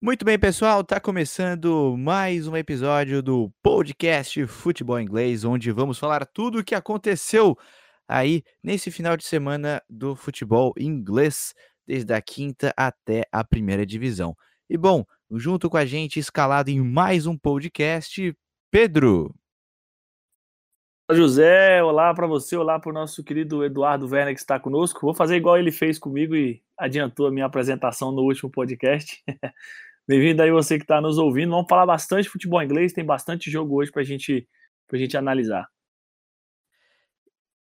Muito bem, pessoal, tá começando mais um episódio do podcast Futebol Inglês, onde vamos falar tudo o que aconteceu aí nesse final de semana do futebol inglês, desde a quinta até a primeira divisão. E bom, junto com a gente, escalado em mais um podcast, Pedro. José, olá para você, olá para o nosso querido Eduardo Werner que está conosco. Vou fazer igual ele fez comigo e adiantou a minha apresentação no último podcast. Bem-vindo aí você que está nos ouvindo. Vamos falar bastante futebol inglês, tem bastante jogo hoje para gente, a gente analisar.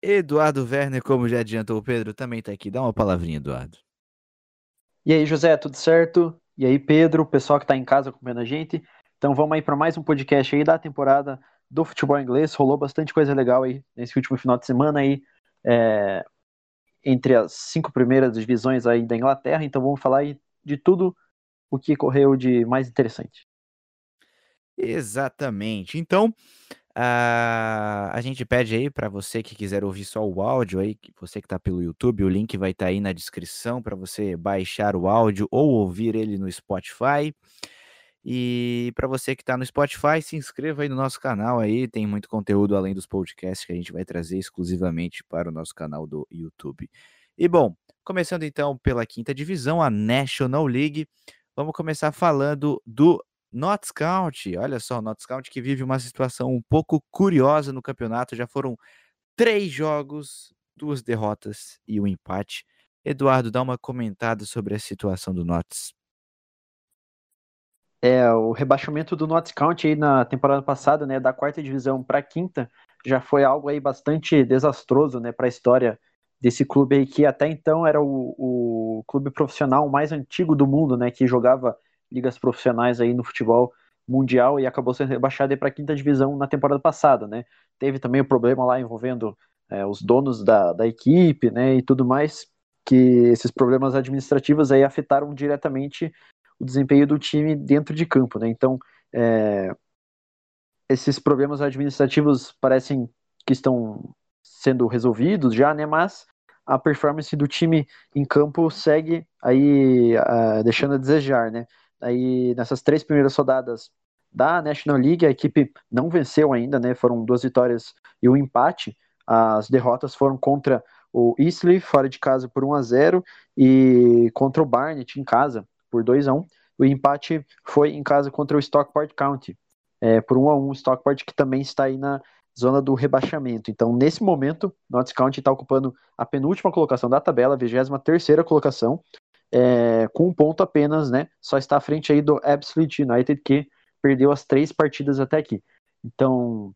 Eduardo Werner, como já adiantou o Pedro, também está aqui. Dá uma palavrinha, Eduardo. E aí, José, tudo certo? E aí, Pedro, o pessoal que está em casa acompanhando a gente. Então vamos aí para mais um podcast aí da temporada do futebol inglês. Rolou bastante coisa legal aí nesse último final de semana aí, é, entre as cinco primeiras divisões aí da Inglaterra. Então vamos falar aí de tudo o que correu de mais interessante. Exatamente. Então, a, a gente pede aí para você que quiser ouvir só o áudio aí, você que está pelo YouTube, o link vai estar tá aí na descrição para você baixar o áudio ou ouvir ele no Spotify. E para você que está no Spotify, se inscreva aí no nosso canal aí, tem muito conteúdo além dos podcasts que a gente vai trazer exclusivamente para o nosso canal do YouTube. E bom, começando então pela quinta divisão, a National League. Vamos começar falando do Notts County. Olha só, o Notts County que vive uma situação um pouco curiosa no campeonato. Já foram três jogos, duas derrotas e um empate. Eduardo, dá uma comentada sobre a situação do Notts. É, o rebaixamento do Notts County aí na temporada passada, né, da quarta divisão para a quinta, já foi algo aí bastante desastroso, né, para a história desse clube aí que até então era o, o clube profissional mais antigo do mundo, né, que jogava ligas profissionais aí no futebol mundial e acabou sendo rebaixado para a quinta divisão na temporada passada, né. Teve também o problema lá envolvendo é, os donos da, da equipe, né, e tudo mais, que esses problemas administrativos aí afetaram diretamente o desempenho do time dentro de campo, né. Então, é, esses problemas administrativos parecem que estão sendo resolvidos já, né? Mas a performance do time em campo segue aí uh, deixando a desejar, né? Aí nessas três primeiras rodadas da National League, a equipe não venceu ainda, né? Foram duas vitórias e um empate. As derrotas foram contra o Eastleigh, fora de casa por 1 a 0 e contra o Barnet em casa por 2 a 1. O empate foi em casa contra o Stockport County é, por 1 a 1. Stockport que também está aí na zona do rebaixamento. Então, nesse momento, Notts County está ocupando a penúltima colocação da tabela, a 23 colocação, é, com um ponto apenas, né? Só está à frente aí do Absolute United, que perdeu as três partidas até aqui. Então,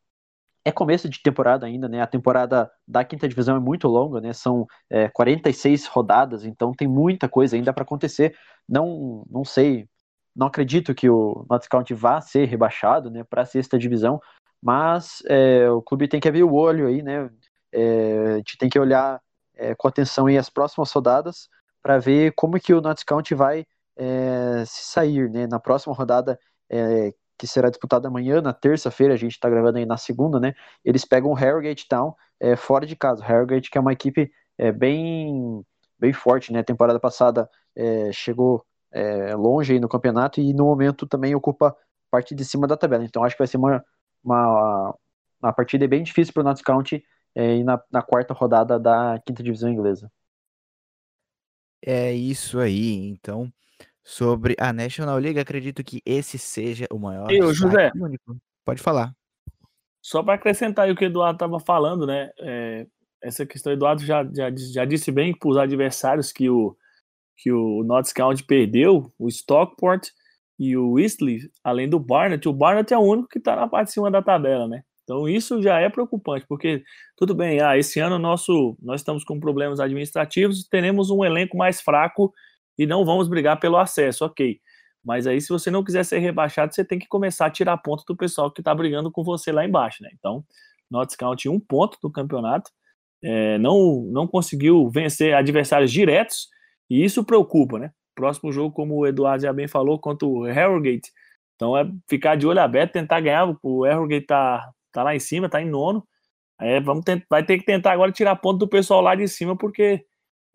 é começo de temporada ainda, né? A temporada da quinta divisão é muito longa, né? São é, 46 rodadas, então tem muita coisa ainda para acontecer. Não, não sei, não acredito que o Notts County vá ser rebaixado, né? Para a sexta divisão, mas é, o clube tem que abrir o olho aí, né? É, a gente tem que olhar é, com atenção aí as próximas rodadas para ver como que o Notts County vai é, se sair, né? Na próxima rodada é, que será disputada amanhã, na terça-feira, a gente está gravando aí na segunda, né? Eles pegam o Harrogate Town é, fora de casa. Harrogate que é uma equipe bem bem forte, né? Temporada passada chegou longe aí no campeonato e no momento também ocupa parte de cima da tabela. Então acho que vai ser uma uma, uma partida bem difícil para o Notts County é, na, na quarta rodada da quinta divisão inglesa. É isso aí, então sobre a National League, acredito que esse seja o maior. E o José, único. pode falar. Só para acrescentar o que o Eduardo estava falando, né? É, essa questão, o Eduardo já, já, já disse bem para os adversários que o, que o Notts County perdeu, o Stockport e o Eastleigh, além do Barnett, o Barnett é o único que está na parte de cima da tabela, né? Então isso já é preocupante, porque tudo bem, ah, esse ano nosso, nós estamos com problemas administrativos, teremos um elenco mais fraco e não vamos brigar pelo acesso, ok. Mas aí, se você não quiser ser rebaixado, você tem que começar a tirar ponto do pessoal que está brigando com você lá embaixo, né? Então, Notts County um ponto do campeonato, é, não, não conseguiu vencer adversários diretos, e isso preocupa, né? Próximo jogo, como o Eduardo já bem falou, contra o Harrogate. Então é ficar de olho aberto, tentar ganhar. O Harrogate tá, tá lá em cima, tá em nono. É, vamos tentar, vai ter que tentar agora tirar ponto do pessoal lá de cima, porque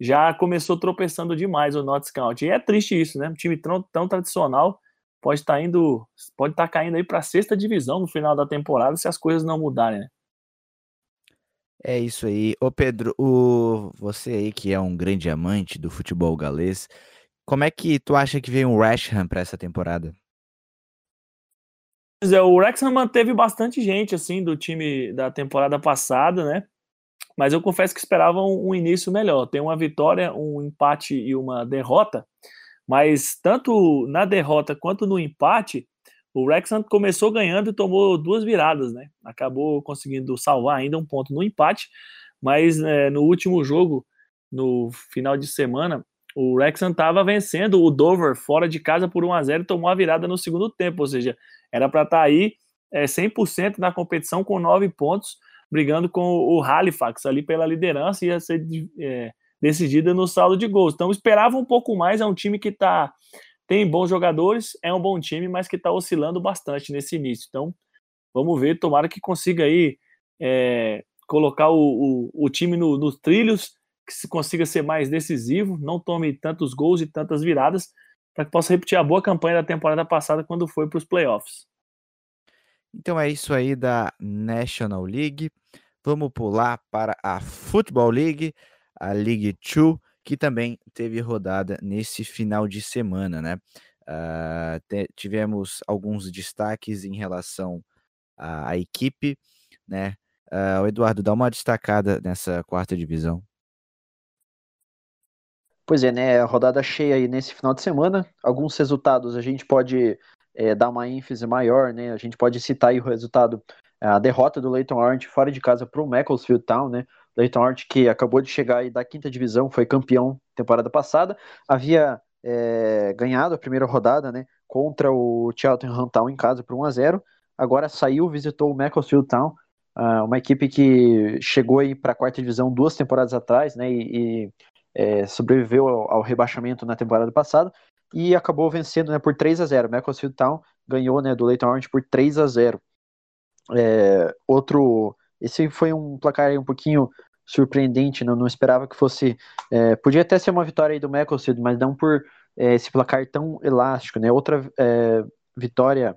já começou tropeçando demais o Notts County. E é triste isso, né? Um time tão, tão tradicional, pode estar tá indo, pode estar tá caindo aí para a sexta divisão no final da temporada se as coisas não mudarem, né? É isso aí. Ô Pedro, o... você aí que é um grande amante do futebol galês, como é que tu acha que vem o West Ham para essa temporada? É, o Wrexham manteve bastante gente assim do time da temporada passada, né? Mas eu confesso que esperava um, início melhor. Tem uma vitória, um empate e uma derrota. Mas tanto na derrota quanto no empate, o Wrexham começou ganhando e tomou duas viradas, né? Acabou conseguindo salvar ainda um ponto no empate, mas é, no último jogo, no final de semana, o Wrexham estava vencendo o Dover fora de casa por 1 a 0 e tomou a virada no segundo tempo, ou seja, era para estar tá aí é, 100% na competição com nove pontos, brigando com o Halifax ali pela liderança e ia ser é, decidida no saldo de gols. Então esperava um pouco mais, é um time que está tem bons jogadores, é um bom time, mas que está oscilando bastante nesse início. Então, vamos ver, tomara que consiga aí é, colocar o, o, o time no, nos trilhos, que se consiga ser mais decisivo, não tome tantos gols e tantas viradas, para que possa repetir a boa campanha da temporada passada quando foi para os playoffs. Então é isso aí da National League. Vamos pular para a Football League, a League 2 que também teve rodada nesse final de semana, né? Uh, te, tivemos alguns destaques em relação à, à equipe, né? Uh, o Eduardo, dá uma destacada nessa quarta divisão. Pois é, né? Rodada cheia aí nesse final de semana. Alguns resultados a gente pode é, dar uma ênfase maior, né? A gente pode citar aí o resultado, a derrota do Leighton Orange fora de casa para o Macclesfield Town, né? Leighton Orient, que acabou de chegar aí da quinta divisão, foi campeão temporada passada, havia é, ganhado a primeira rodada, né, contra o Cheltenham Town em casa por 1 a 0 agora saiu, visitou o Macclesfield Town, uh, uma equipe que chegou aí para a quarta divisão duas temporadas atrás, né, e, e é, sobreviveu ao, ao, rebaixamento na temporada passada, e acabou vencendo, né, por 3 a 0 Macclesfield Town ganhou, né, do Leighton Orient por 3 a 0 é, outro esse foi um placar um pouquinho surpreendente, não, não esperava que fosse. É, podia até ser uma vitória do Macclesfield, mas não por é, esse placar tão elástico, né? Outra é, vitória,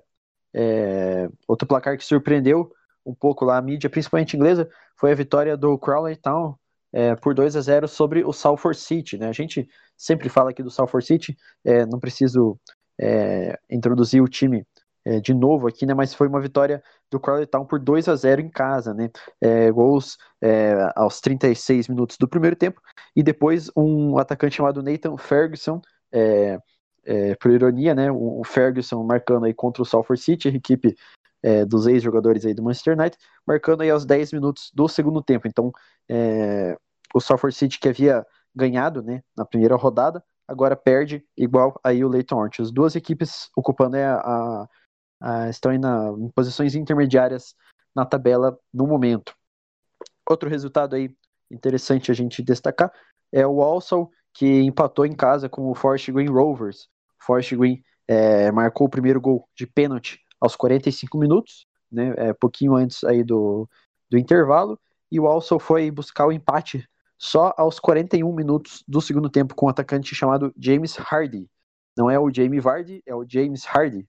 é, outro placar que surpreendeu um pouco lá a mídia, principalmente inglesa, foi a vitória do Crawley Town é, por 2 a 0 sobre o Salford City, né? A gente sempre fala aqui do Salford City, é, não preciso introduzir o time é, de novo aqui, né? Mas foi uma vitória do Crowley Town por 2 a 0 em casa, né? É, gols é, aos 36 minutos do primeiro tempo e depois um atacante chamado Nathan Ferguson, é, é, por ironia, né? O, Ferguson marcando aí contra o Salford City, a equipe é, dos ex-jogadores aí do Manchester United, marcando aí aos 10 minutos do segundo tempo. Então, o Salford City que havia ganhado, né? Na primeira rodada, agora perde igual aí o Leighton Orient. As duas equipes ocupando a, a uh, estão aí na, em posições intermediárias na tabela no momento. Outro resultado aí interessante a gente destacar é o Walsall, que empatou em casa com o Forest Green Rovers. Forest Green é, marcou o primeiro gol de pênalti aos 45 minutos, né, é, pouquinho antes aí do, do intervalo, e o Walsall foi buscar o empate só aos 41 minutos do segundo tempo com um atacante chamado James Hardy. Não é o Jamie Vardy, é o James Hardy.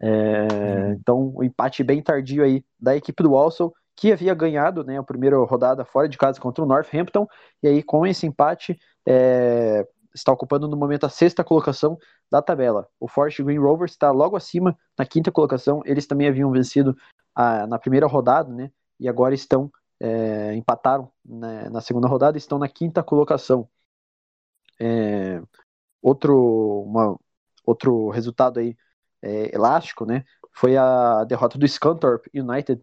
É, então, o um empate bem tardio aí da equipe do Walsall, que havia ganhado né, a primeira rodada fora de casa contra o Northampton, e aí com esse empate é, está ocupando no momento a sexta colocação da tabela. O Forest Green Rovers está logo acima na quinta colocação, eles também haviam vencido a, na primeira rodada, né, e agora estão, é, empataram né, na segunda rodada, estão na quinta colocação. É, outro, uma, outro resultado aí é, elástico, né? Foi a derrota do Scunthorpe United,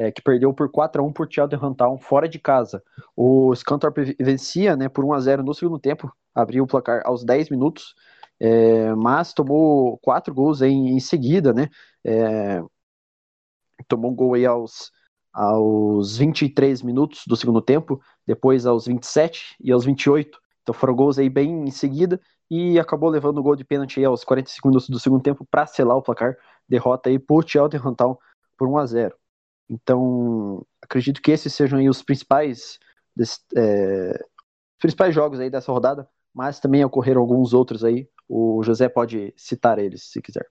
é, que perdeu por 4 a 1 por Cheltenham Town fora de casa. O Scunthorpe vencia, né, por 1 a 0 no segundo tempo, abriu o placar aos 10 minutos, é, mas tomou quatro gols em, em seguida, né? É, tomou um gol aí aos aos 23 minutos do segundo tempo, depois aos 27 e aos 28. Então foram gols aí bem em seguida e acabou levando o gol de pênalti aos 40 segundos do segundo tempo para selar o placar. Derrota aí por Cheltenham Town por 1 a 0. Então, acredito que esses sejam aí os principais, é, principais jogos aí dessa rodada, mas também ocorreram alguns outros aí. O José pode citar eles, se quiser.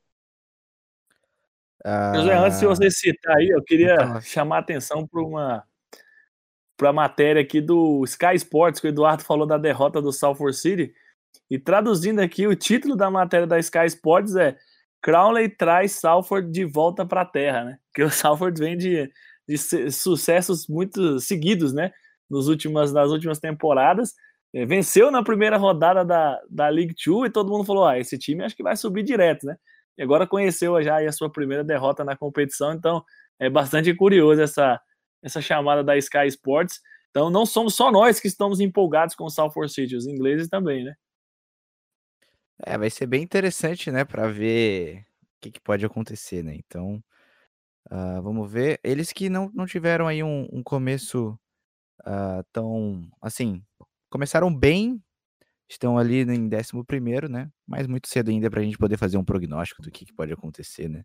José, antes de você citar aí, eu queria então, chamar a atenção para uma para a matéria aqui do Sky Sports, que o Eduardo falou da derrota do Salford City. E traduzindo aqui, o título da matéria da Sky Sports é Crowley traz Salford de volta para a terra, né? Porque o Salford vem de, de sucessos muito seguidos, né? Nos últimas, nas últimas temporadas. É, venceu na primeira rodada da, da League Two e todo mundo falou: ah, esse time acho que vai subir direto, né? E agora conheceu já a sua primeira derrota na competição, então é bastante curioso essa, essa chamada da Sky Sports. Então não somos só nós que estamos empolgados com o Salford City, os ingleses também, né? É, vai ser bem interessante, né, para ver o que, que, pode acontecer, né? Então, uh, vamos ver. Eles que não, não tiveram aí um, um começo uh, tão, assim, começaram bem, estão ali em 11 né? Mas muito cedo ainda para a gente poder fazer um prognóstico do que, que pode acontecer, né?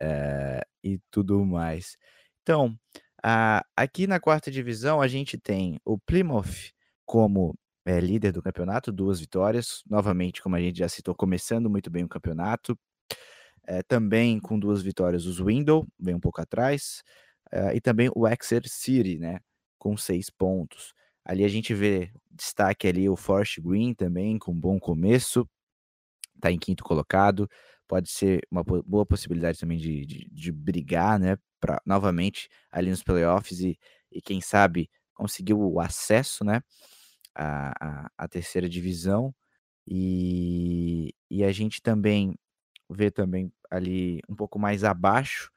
Uh, e tudo mais. Então, uh, aqui na quarta divisão a gente tem o Plymouth como é, líder do campeonato, duas vitórias. Novamente, como a gente já citou, começando muito bem o campeonato. É, também com duas vitórias, os Window, vem um pouco atrás. É, e também o Exeter City, né? Com seis pontos. Ali a gente vê destaque ali o Forest Green também, com um bom começo, está em quinto colocado, pode ser uma boa possibilidade também de, de, de brigar, né, pra, novamente ali nos playoffs e, e quem sabe conseguir o acesso, né, à, à, à terceira divisão, e, e a gente também vê também ali um pouco mais abaixo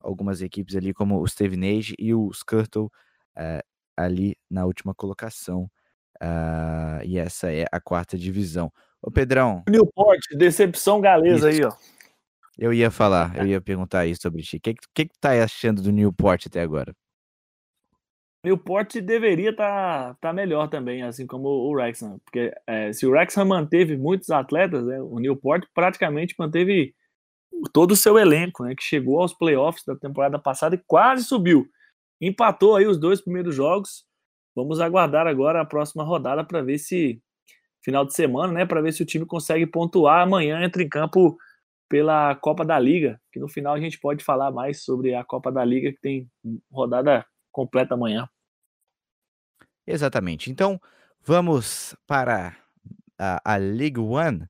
algumas equipes ali como o Stevenage e o Skirtle uh, ali na última colocação. Uh, e essa é a quarta divisão. Ô Pedrão. Newport, decepção galesa isso. aí, ó. Eu ia falar, eu ia perguntar isso sobre ti. O que, que, que tá achando do Newport até agora? Newport deveria estar tá, tá melhor também, assim como o Wrexham. Porque é, se o Wrexham manteve muitos atletas, né, o Newport praticamente manteve todo o seu elenco, né, que chegou aos playoffs da temporada passada e quase subiu. Empatou aí os dois primeiros jogos. Vamos aguardar agora a próxima rodada para ver se final de semana, né, para ver se o time consegue pontuar. Amanhã entra em campo pela Copa da Liga, que no final a gente pode falar mais sobre a Copa da Liga que tem rodada completa amanhã. Exatamente. Então, vamos para a, a League One.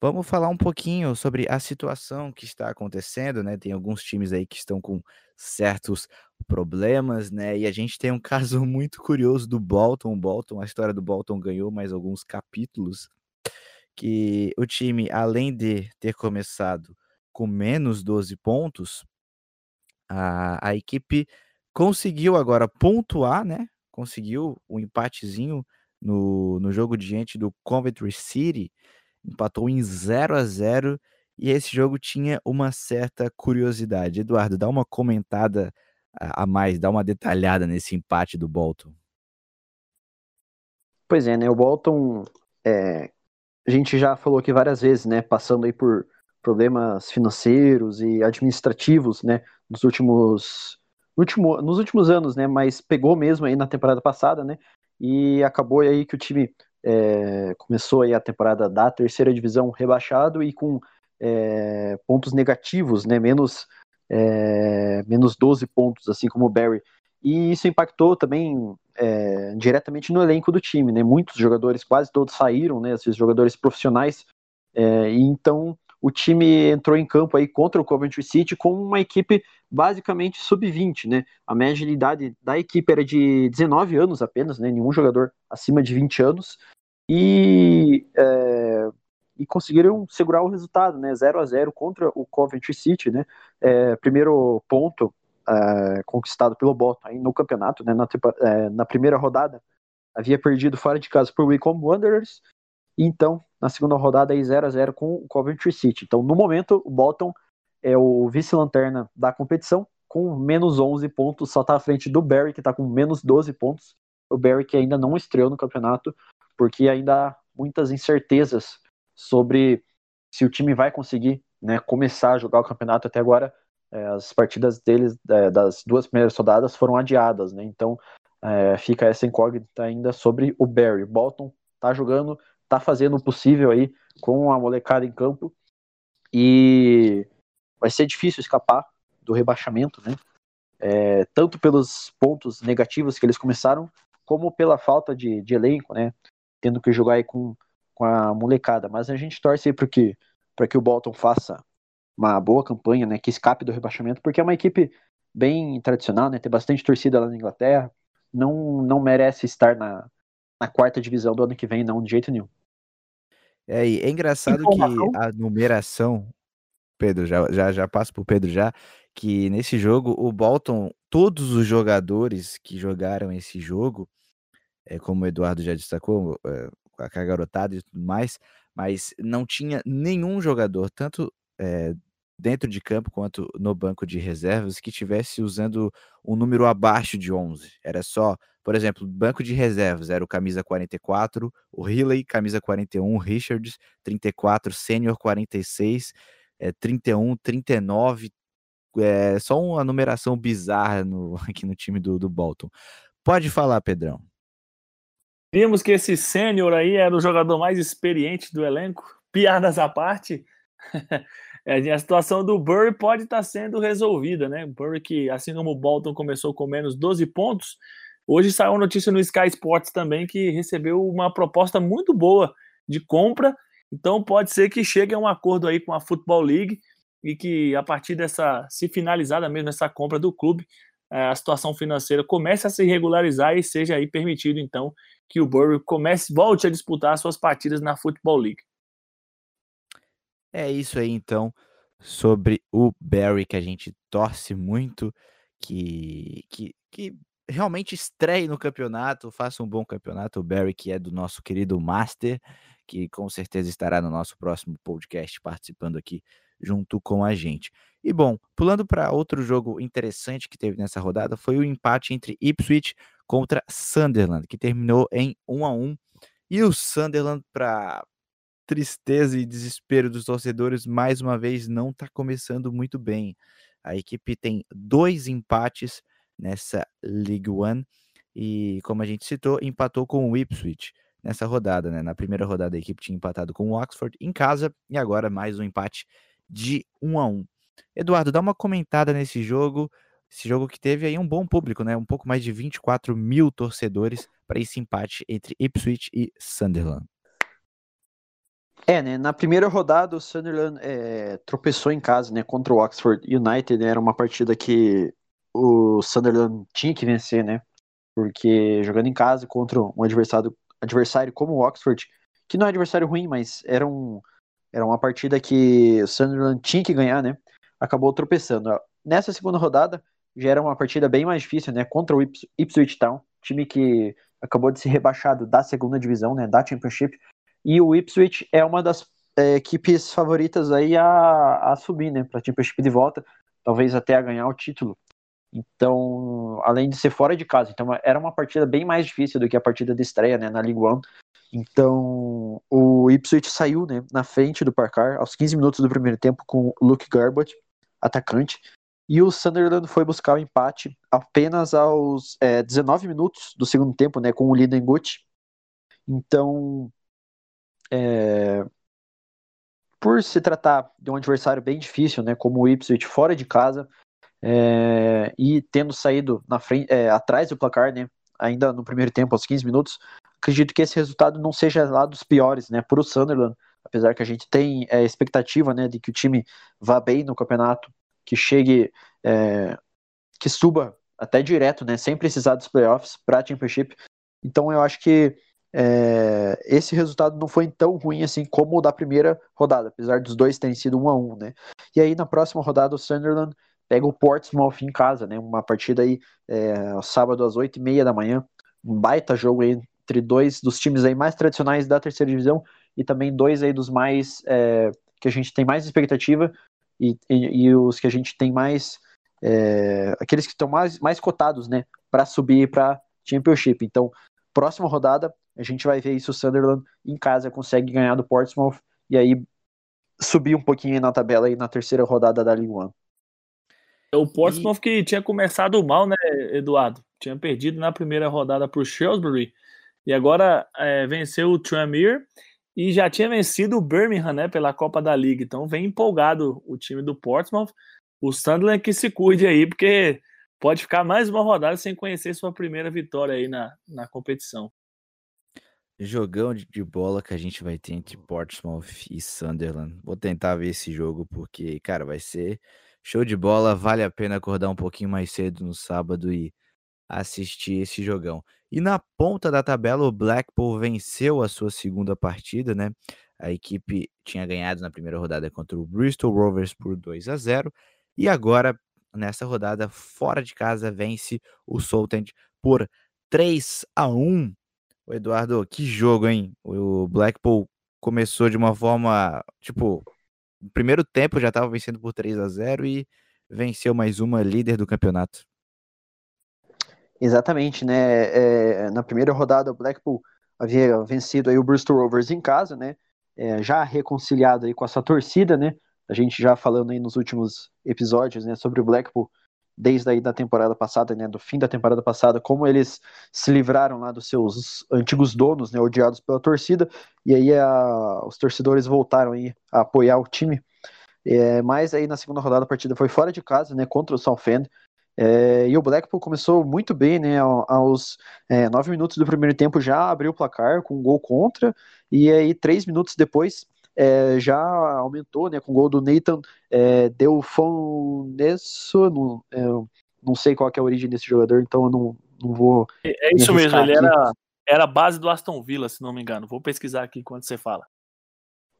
Vamos falar um pouquinho sobre a situação que está acontecendo, né? Tem alguns times aí que estão com certos problemas, né? E a gente tem um caso muito curioso do Bolton. Bolton, a história do Bolton ganhou mais alguns capítulos que o time, além de ter começado com menos 12 pontos, a, a equipe conseguiu agora pontuar, né? Conseguiu um empatezinho no, no jogo diante do Coventry City, empatou em 0 a 0 e esse jogo tinha uma certa curiosidade. Eduardo, dá uma comentada a mais, dá uma detalhada nesse empate do Bolton. Pois é, né? O Bolton, é, a gente já falou aqui várias vezes, né? Passando aí por problemas financeiros e administrativos, né? Nos últimos, último, nos últimos anos, né? Mas pegou mesmo aí na temporada passada, né? E acabou aí que o time é, começou aí a temporada da terceira divisão rebaixado e com é, pontos negativos, né? Menos é, menos 12 pontos, assim como o Barry. E isso impactou também é, diretamente no elenco do time, né? Muitos jogadores, quase todos saíram, né? Esses jogadores profissionais. É, e então o time entrou em campo aí contra o Coventry City com uma equipe basicamente sub-20, né? A média de idade da equipe era de 19 anos apenas, né? Nenhum jogador acima de 20 anos. E é, e conseguiram segurar o resultado, né? 0 a 0 contra o Coventry City, né? É, primeiro ponto é, conquistado pelo Bolton no campeonato, né? Na, é, na, primeira rodada havia perdido fora de casa por Wycombe Wanderers, e então na segunda rodada aí 0 a 0 com o Coventry City. Então no momento o Bolton é o vice-lanterna da competição com menos 11 pontos, só está à frente do Barry que está com menos 12 pontos. O Barry que ainda não estreou no campeonato porque ainda há muitas incertezas sobre se o time vai conseguir né, começar a jogar o campeonato até agora. É, as partidas deles, é, das duas primeiras rodadas, foram adiadas, né? Então é, fica essa incógnita ainda sobre o Barry. Bolton tá jogando, tá fazendo o possível aí com a molecada em campo. E vai ser difícil escapar do rebaixamento, né? É, tanto pelos pontos negativos que eles começaram, como pela falta de, de elenco, né? Tendo que jogar aí com, com a molecada. Mas a gente torce aí para que, que o Bolton faça uma boa campanha, né? Que escape do rebaixamento, porque é uma equipe bem tradicional, né? Tem bastante torcida lá na Inglaterra. Não, não merece estar na, na quarta divisão do ano que vem, não, de jeito nenhum. É, é engraçado que a numeração, Pedro, já, já, já passo pro Pedro já, que nesse jogo o Bolton, todos os jogadores que jogaram esse jogo, é, como o Eduardo já destacou, é, a garotada e tudo mais, mas não tinha nenhum jogador, tanto é, dentro de campo quanto no banco de reservas, que tivesse usando um número abaixo de 11. Era só por exemplo, banco de reservas era o camisa 44, o Healy, camisa 41, Richards, 34, Sênior 46, é, 31, 39. É, só uma numeração bizarra no, aqui no time do, do Bolton. Pode falar, Pedrão. Vimos que esse sênior aí era o jogador mais experiente do elenco. Piadas à parte. É, a situação do Burry pode estar sendo resolvida, né? Burry que, assim como o Bolton começou com menos 12 pontos, Hoje saiu uma notícia no Sky Sports também que recebeu uma proposta muito boa de compra. Então pode ser que chegue a um acordo aí com a Football League e que a partir dessa, se finalizada mesmo essa compra do clube, eh, a situação financeira comece a se regularizar e seja aí permitido então que o Bury comece, volte a disputar suas partidas na Football League. É isso aí então sobre o Barry que a gente torce muito que, que, que realmente estreie no campeonato, faça um bom campeonato. O Barry, que é do nosso querido Master, que com certeza estará no nosso próximo podcast participando aqui junto com a gente. E bom, pulando para outro jogo interessante que teve nessa rodada, foi o empate entre Ipswich contra Sunderland, que terminou em 1 a 1. E o Sunderland, para tristeza e desespero dos torcedores, mais uma vez não está começando muito bem. A equipe tem dois empates nessa League One. E, como a gente citou, empatou com o Ipswich nessa rodada, né? Na primeira rodada a equipe tinha empatado com o Oxford em casa e agora mais um empate de 1 a 1. Eduardo, dá uma comentada nesse jogo, esse jogo que teve aí um bom público, né? Um pouco mais de 24 mil torcedores para esse empate entre Ipswich e Sunderland. É, né? Na primeira rodada o Sunderland é, tropeçou em casa, né? Contra o Oxford United, né, era uma partida que o Sunderland tinha que vencer, né? Porque jogando em casa contra um adversário, adversário como o Oxford, que não é adversário ruim, mas era, um, era uma partida que o Sunderland tinha que ganhar, né? Acabou tropeçando. Nessa segunda rodada, já era uma partida bem mais difícil, né? Contra o Ips Ipswich Town, time que acabou de ser rebaixado da segunda divisão, né? Da Championship. E o Ipswich é uma das é, equipes favoritas aí a, a subir, né? Para a Championship de volta, talvez até a ganhar o título. Então, além de ser fora de casa, então era uma partida bem mais difícil do que a partida de estreia, né, na League One. Então, o Ipswich saiu, né, na frente do Parcar aos 15 minutos do primeiro tempo com o Luke Garbott, atacante, e o Sunderland foi buscar o empate apenas aos é, 19 minutos do segundo tempo, né, com o Liden Gucci. Então, é, por se tratar de um adversário bem difícil, né, como o Ipswich fora de casa, é, e tendo saído na frente, é, atrás do placar, né, ainda no primeiro tempo, aos 15 minutos, acredito que esse resultado não seja lá dos piores, né, para o Sunderland, apesar que a gente tem é, expectativa, né, de que o time vá bem no campeonato, que chegue, é, que suba até direto, né, sem precisar dos playoffs para a Championship. Então eu acho que é, esse resultado não foi tão ruim assim como o da primeira rodada, apesar dos dois terem sido um a um, né. E aí na próxima rodada o Sunderland pega o Portsmouth em casa, né? Uma partida aí é, sábado às 8h30 da manhã. Um baita jogo aí entre dois dos times aí mais tradicionais da terceira divisão e também dois aí dos mais é, que a gente tem mais expectativa e, e, e os que a gente tem mais é, aqueles que estão mais, mais cotados, né, para subir para Championship. Então, próxima rodada a gente vai ver isso o Sunderland em casa consegue ganhar do Portsmouth e aí subir um pouquinho na tabela aí na terceira rodada da Liga 1 o Portsmouth e... que tinha começado mal, né, Eduardo? Tinha perdido na primeira rodada para o Shrewsbury e agora é, venceu o Tranmere e já tinha vencido o Birmingham, né, pela Copa da Liga. Então vem empolgado o time do Portsmouth. O Sunderland que se cuide aí, porque pode ficar mais uma rodada sem conhecer sua primeira vitória aí na, na competição. Jogão de, de bola que a gente vai ter entre Portsmouth e Sunderland. Vou tentar ver esse jogo porque, cara, vai ser show de bola. Vale a pena acordar um pouquinho mais cedo no sábado e assistir esse jogão. E na ponta da tabela, o Blackpool venceu a sua segunda partida, né? A equipe tinha ganhado na primeira rodada contra o Bristol Rovers por 2 a 0 e agora nessa rodada fora de casa vence o Sultan por 3 a 1. O Eduardo, que jogo, hein? O Blackpool começou de uma forma, tipo, no primeiro tempo já estava vencendo por 3 a 0 e venceu mais uma líder do campeonato. Exatamente, né? É, na primeira rodada, o Blackpool havia vencido aí o Bristol Rovers em casa, né? É, já reconciliado aí com a sua torcida, né? A gente já falando aí nos últimos episódios, né, sobre o Blackpool, desde aí da temporada passada, né, do fim da temporada passada, como eles se livraram lá dos seus antigos donos, né, odiados pela torcida, e aí a, os torcedores voltaram aí a apoiar o time. É, mas aí na segunda rodada a partida foi fora de casa, né, contra o Southend, é, e o Blackpool começou muito bem, né? Aos é, nove minutos do primeiro tempo já abriu o placar com um gol contra, e aí três minutos depois é, já aumentou, né? Com o gol do Nathan é, Delfonesso, não, é, não sei qual é a origem desse jogador, então eu não, não vou. É, é isso mesmo, ele era, era base do Aston Villa, se não me engano. Vou pesquisar aqui enquanto você fala.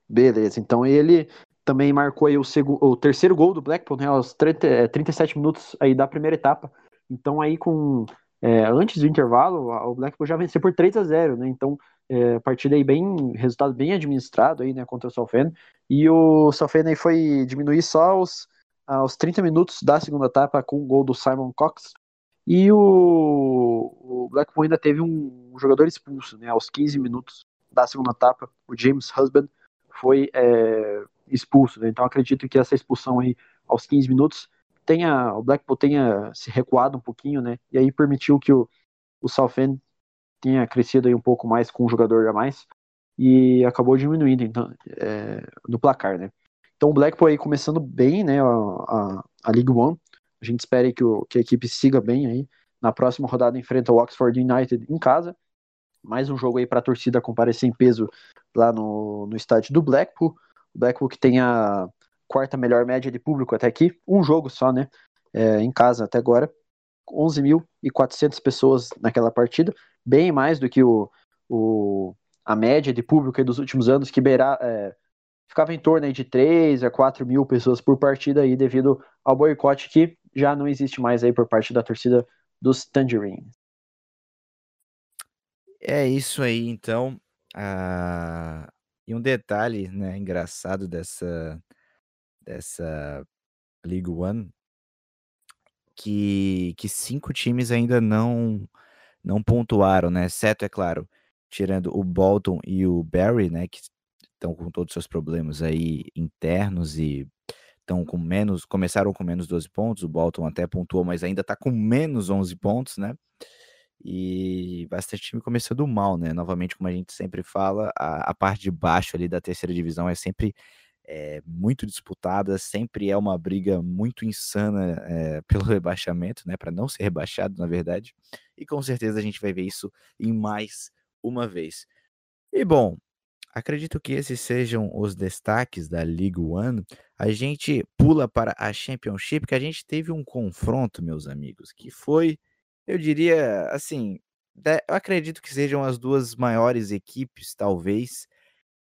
Beleza, então ele também marcou aí o, segundo, o terceiro gol do Blackpool, né, aos 30, 37 é, minutos aí da primeira etapa. Então aí com é, antes do intervalo, o Blackpool já venceu por 3 a 0, né? Então, é, partida aí bem, resultado bem administrado aí, né, contra o Southend. E o Southend aí foi diminuir só aos, aos 30 minutos da segunda etapa com o gol do Simon Cox. E o, o Blackpool ainda teve um, um jogador expulso, né, aos 15 minutos da segunda etapa, o James Husband foi é, expulso. Né? Então acredito que essa expulsão aí aos 15 minutos tenha o Blackpool tenha se recuado um pouquinho, né? E aí permitiu que o, o Southend tenha crescido aí um pouco mais com um jogador a mais e acabou diminuindo então é, no placar, né? Então o Blackpool aí começando bem, né? A, a, a League One. A gente espera que, o, que a equipe siga bem aí. Na próxima rodada enfrenta o Oxford United em casa. Mais um jogo aí para a torcida comparecer em peso lá no, no estádio do Blackpool. O Blackpool que tem a quarta melhor média de público até aqui, um jogo só, né? É, em casa até agora. 11.400 pessoas naquela partida, bem mais do que o, o, a média de público dos últimos anos, que beira, é, ficava em torno de 3 a 4 mil pessoas por partida aí, devido ao boicote que já não existe mais aí por parte da torcida dos Tangerines. É isso aí, então. Ah, e um detalhe, né, engraçado dessa dessa League One, que que 5 times ainda não não pontuaram, né, exceto, é claro, tirando o Bolton e o Barry, né, que estão com todos os seus problemas aí internos e estão com menos começaram com menos 12 pontos, o Bolton até pontuou, mas ainda está com menos 11 pontos, né? E bastante time começando mal, né? Novamente, como a gente sempre fala, a, a parte de baixo ali da terceira divisão é sempre é, muito disputada, sempre é uma briga muito insana é, pelo rebaixamento, né? Para não ser rebaixado, na verdade. E com certeza a gente vai ver isso em mais uma vez. E bom, acredito que esses sejam os destaques da League One. A gente pula para a Championship, que a gente teve um confronto, meus amigos, que foi eu diria, assim, eu acredito que sejam as duas maiores equipes, talvez,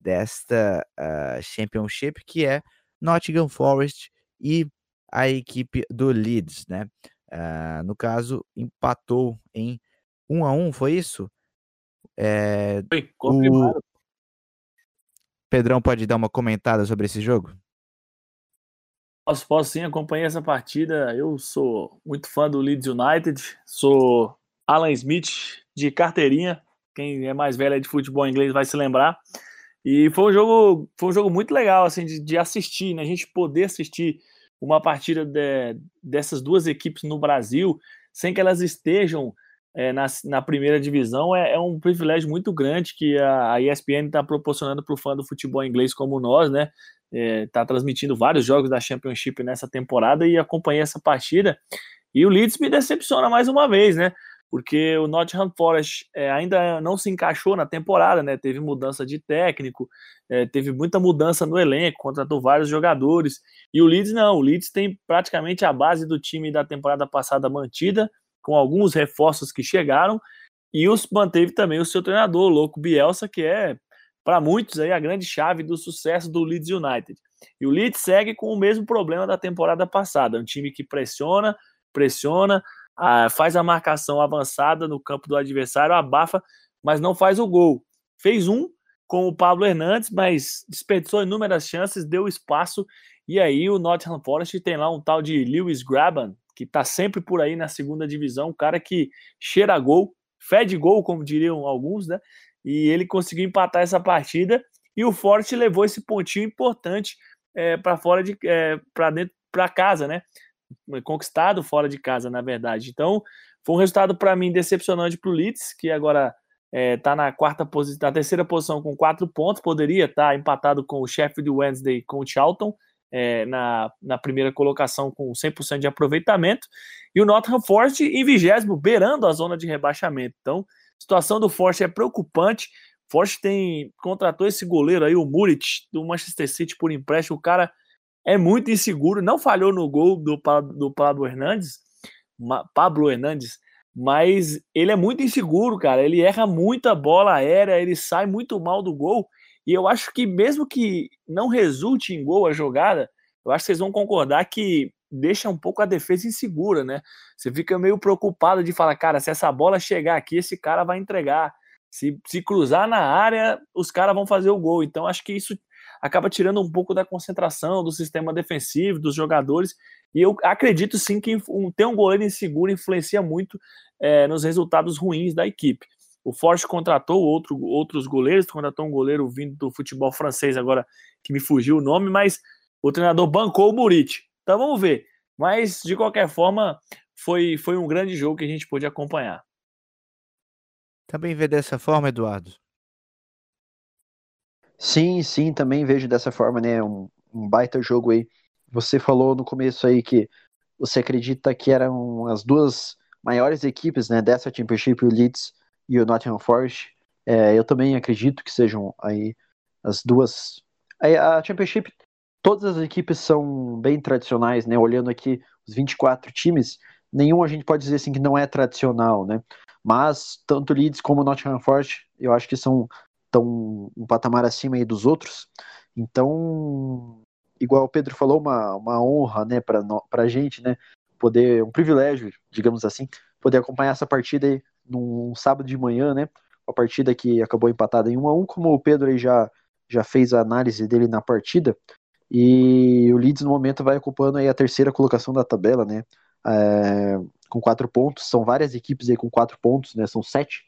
desta uh, Championship, que é Nottingham Forest e a equipe do Leeds, né? Uh, no caso, empatou em 1 um a 1 um, foi isso? É, foi, confirmado. O... Pedrão pode dar uma comentada sobre esse jogo? Posso, posso sim, acompanhei essa partida. Eu sou muito fã do Leeds United, sou Alan Smith de carteirinha. Quem é mais velho de futebol inglês vai se lembrar. E foi um jogo, foi um jogo muito legal assim de, de assistir, né? A gente poder assistir uma partida de, dessas duas equipes no Brasil sem que elas estejam é, na, na, primeira divisão é, é, um privilégio muito grande que a, a ESPN está proporcionando para o fã do futebol inglês como nós, né? Está é, transmitindo vários jogos da Championship nessa temporada e acompanhei essa partida. E o Leeds me decepciona mais uma vez, né? Porque o Nottingham Forest é, ainda não se encaixou na temporada, né? Teve mudança de técnico, é, teve muita mudança no elenco, contratou vários jogadores. E o Leeds não, o Leeds tem praticamente a base do time da temporada passada mantida com alguns reforços que chegaram, e os manteve também o seu treinador, o Louco Bielsa, que é, para muitos, aí, a grande chave do sucesso do Leeds United. E o Leeds segue com o mesmo problema da temporada passada, um time que pressiona, pressiona, faz a marcação avançada no campo do adversário, abafa, mas não faz o gol. Fez um com o Pablo Hernandes, mas desperdiçou inúmeras chances, deu espaço, e aí o Nottingham Forest tem lá um tal de Lewis Graban, que está sempre por aí na segunda divisão, um cara que cheira gol, fede gol, como diriam alguns, né? E ele conseguiu empatar essa partida e o Forte levou esse pontinho importante é, para fora de é, para dentro para casa, né? Conquistado fora de casa, na verdade. Então, foi um resultado para mim decepcionante para o Leeds, que agora está é, na quarta posição, na terceira posição com quatro pontos, poderia estar tá empatado com o Sheffield Wednesday com o Charlton, é, na, na primeira colocação com 100% de aproveitamento, e o Nottingham Forest em vigésimo, beirando a zona de rebaixamento. Então, a situação do Forest é preocupante. Forest tem contratou esse goleiro aí, o Murit, do Manchester City por empréstimo. O cara é muito inseguro, não falhou no gol do, do Pablo Hernandes, Pablo Hernandes, mas ele é muito inseguro, cara. Ele erra muita bola aérea, ele sai muito mal do gol. E eu acho que mesmo que não resulte em gol a jogada, eu acho que vocês vão concordar que deixa um pouco a defesa insegura, né? Você fica meio preocupado de falar, cara, se essa bola chegar aqui, esse cara vai entregar. Se, se cruzar na área, os caras vão fazer o gol. Então, acho que isso acaba tirando um pouco da concentração do sistema defensivo, dos jogadores. E eu acredito sim que ter um goleiro inseguro influencia muito é, nos resultados ruins da equipe. O Forte contratou outro, outros goleiros, contratou um goleiro vindo do futebol francês, agora que me fugiu o nome, mas o treinador bancou o Murit. Então vamos ver. Mas, de qualquer forma, foi, foi um grande jogo que a gente pôde acompanhar. Também vê dessa forma, Eduardo? Sim, sim, também vejo dessa forma, né? Um, um baita jogo aí. Você falou no começo aí que você acredita que eram as duas maiores equipes né, dessa Championship, o Leeds e o Nottingham Forest. É, eu também acredito que sejam aí as duas. A Championship, todas as equipes são bem tradicionais, né? Olhando aqui os 24 times, nenhum a gente pode dizer assim que não é tradicional, né? Mas tanto Leeds como Nottingham Forest, eu acho que são tão um patamar acima aí dos outros. Então, igual o Pedro falou, uma, uma honra, né, para a gente, né, poder, um privilégio, digamos assim, poder acompanhar essa partida aí num sábado de manhã, né? Uma partida que acabou empatada em 1 a 1 como o Pedro aí já, já fez a análise dele na partida. E o Leeds no momento vai ocupando aí a terceira colocação da tabela, né? É, com quatro pontos. São várias equipes aí com quatro pontos, né? São sete,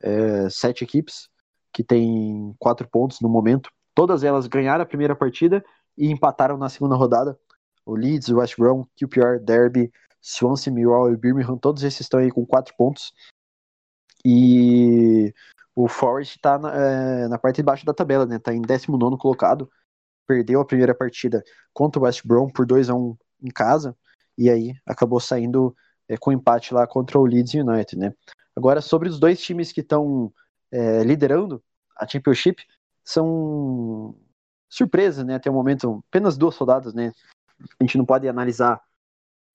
é, sete equipes que têm quatro pontos no momento. Todas elas ganharam a primeira partida e empataram na segunda rodada. O Leeds, o West Brom, QPR, Derby, Swansea, Millwall e Birmingham, todos esses estão aí com quatro pontos. E o Forest está na, é, na, parte de baixo da tabela, né? Tá em 19 colocado. Perdeu a primeira partida contra o West Brom por 2 a 1 em casa. E aí acabou saindo é, com empate lá contra o Leeds United, né? Agora, sobre os dois times que estão é, liderando a Championship, são surpresas, né? Até o momento, apenas duas rodadas, né? A gente não pode analisar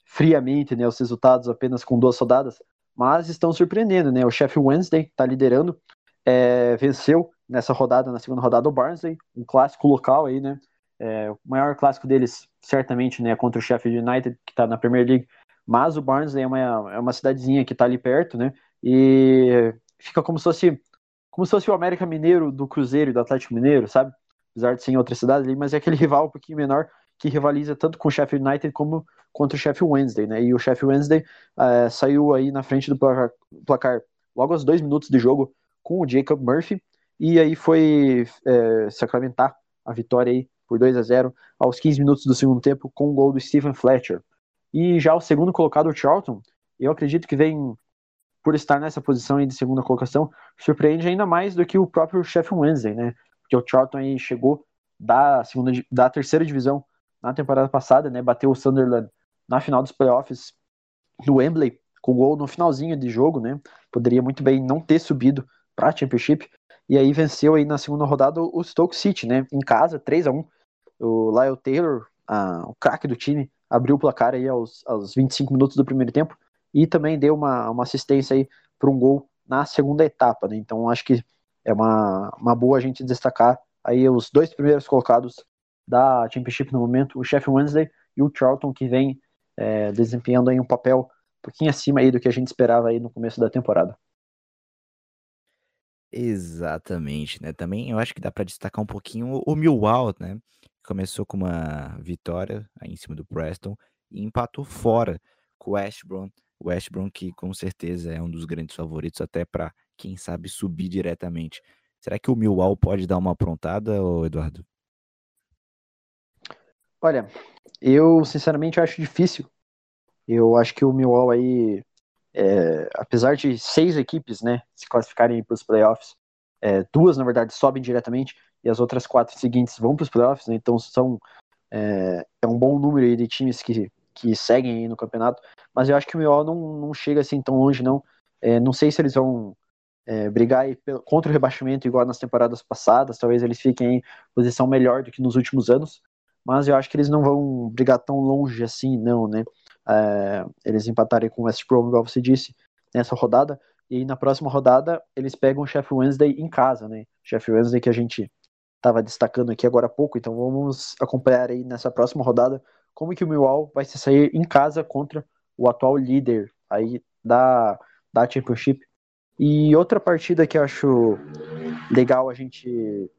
friamente né, os resultados apenas com duas rodadas, mas estão surpreendendo, né? O Sheffield Wednesday está liderando, é, venceu nessa rodada, na segunda rodada, o Barnsley, um clássico local aí, né? É, o maior clássico deles, certamente, né, contra o Sheffield United, que está na Premier League, mas o Barnsley é uma, é uma cidadezinha que está ali perto, né? E fica como se fosse como se fosse o América Mineiro do Cruzeiro e do Atlético Mineiro, sabe? Apesar de ser em outra cidade ali, mas é aquele rival um pouquinho menor que rivaliza tanto com o Sheffield United como contra o Sheffield Wednesday, né? E o Sheffield Wednesday é, saiu aí na frente do placar, placar, logo aos dois minutos de jogo com o Jacob Murphy e aí foi é, sacramentar a vitória aí por 2 a 0 aos 15 minutos do segundo tempo com o gol do Stephen Fletcher. E já o segundo colocado, o Charlton, eu acredito que vem por estar nessa posição de segunda colocação, surpreende ainda mais do que o próprio Sheffield Wednesday, né? Porque o Charlton aí chegou da segunda da terceira divisão na temporada passada, né? Bateu o Sunderland na final dos playoffs do Wembley com gol no finalzinho de jogo, né? Poderia muito bem não ter subido para a Championship e aí venceu aí na segunda rodada o Stoke City, né? Em casa, 3 a 1 O Lyle Taylor, a, o craque do time, abriu o placar aí aos, aos 25 minutos do primeiro tempo e também deu uma, uma assistência aí para um gol na segunda etapa, né? Então acho que é uma, uma boa a gente destacar aí os dois primeiros colocados da Championship no momento, o Sheffield Wednesday e o Charlton, que vem é, desempenhando aí um papel um pouquinho acima aí do que a gente esperava aí no começo da temporada. Exatamente, né? Também eu acho que dá para destacar um pouquinho o Millwall, né? Começou com uma vitória aí em cima do Preston e empatou fora com o Brom. O West Brom que com certeza é um dos grandes favoritos até para quem sabe subir diretamente. Será que o Millwall pode dar uma aprontada, Eduardo? Olha, eu sinceramente acho difícil. Eu acho que o Millwall aí, é, apesar de seis equipes, né, se classificarem para os playoffs, é, duas na verdade sobem diretamente e as outras quatro seguintes vão para os playoffs, né, então são é, é, um bom número de times que, que seguem no campeonato. Mas eu acho que o Millwall não, não chega assim tão longe não. É, não sei se eles vão é, brigar contra o rebaixamento igual nas temporadas passadas, talvez eles fiquem em posição melhor do que nos últimos anos, mas eu acho que eles não vão brigar tão longe assim, não, né? É, eles empatarem com o West Brom, igual você disse, nessa rodada, e na próxima rodada eles pegam o Sheffield Wednesday em casa, né? Sheffield Wednesday que a gente estava destacando aqui agora há pouco, então vamos acompanhar aí nessa próxima rodada como que o Millwall vai se sair em casa contra o atual líder aí da, da Championship, e outra partida que eu acho legal a gente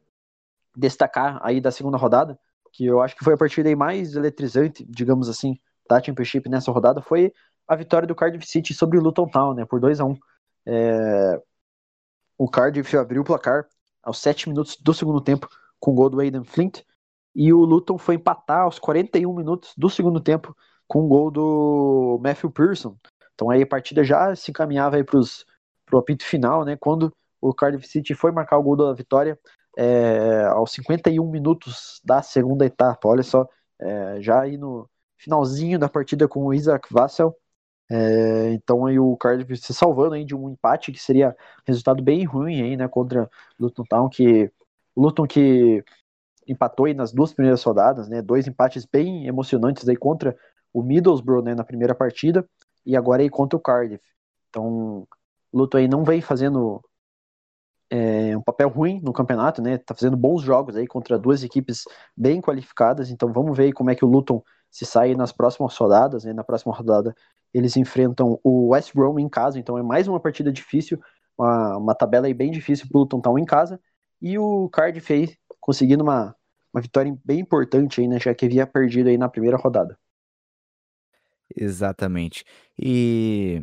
destacar aí da segunda rodada, que eu acho que foi a partida mais eletrizante, digamos assim, da Championship nessa rodada, foi a vitória do Cardiff City sobre o Luton Town, né, por 2 a 1 um. é... O Cardiff abriu o placar aos 7 minutos do segundo tempo com o gol do Aidan Flint, e o Luton foi empatar aos 41 minutos do segundo tempo com o gol do Matthew Pearson. Então aí a partida já se encaminhava para o apito final, né? Quando o Cardiff City foi marcar o gol da vitória é, aos 51 minutos da segunda etapa. Olha só, é, já aí no finalzinho da partida com o Isaac Vassell. É, então aí o Cardiff se salvando aí de um empate que seria resultado bem ruim aí, né, contra Luton Town, que Luton que empatou aí nas duas primeiras rodadas, né, dois empates bem emocionantes aí contra o Middlesbrough, né, na primeira partida e agora aí contra o Cardiff. Então Luton aí não vem fazendo é, um papel ruim no campeonato, né? Tá fazendo bons jogos aí contra duas equipes bem qualificadas. Então vamos ver como é que o Luton se sai nas próximas rodadas. Né? Na próxima rodada eles enfrentam o West Brom em casa, então é mais uma partida difícil, uma, uma tabela aí bem difícil para o Luton Town em casa. E o Cardiff aí conseguindo uma, uma vitória bem importante aí, né? Já que havia perdido aí na primeira rodada. Exatamente. E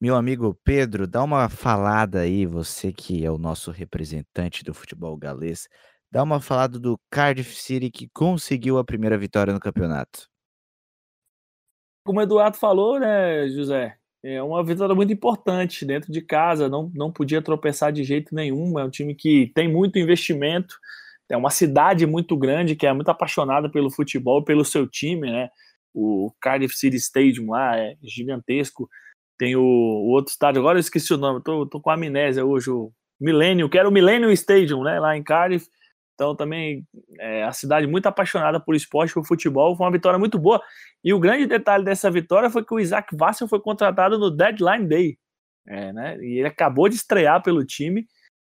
meu amigo Pedro, dá uma falada aí, você que é o nosso representante do futebol galês, dá uma falada do Cardiff City que conseguiu a primeira vitória no campeonato. Como o Eduardo falou, né, José? É uma vitória muito importante dentro de casa, não, não podia tropeçar de jeito nenhum. É um time que tem muito investimento, é uma cidade muito grande que é muito apaixonada pelo futebol, pelo seu time, né? O Cardiff City Stadium lá é gigantesco tem o, o, outro estádio, agora eu esqueci o nome, tô, tô com amnésia hoje, o Millennium, que era o Millennium Stadium, né, lá em Cardiff. Então também é, a cidade muito apaixonada por esporte, por futebol, foi uma vitória muito boa. E o grande detalhe dessa vitória foi que o Isaac Vassell foi contratado no Deadline Day, é, né, e ele acabou de estrear pelo time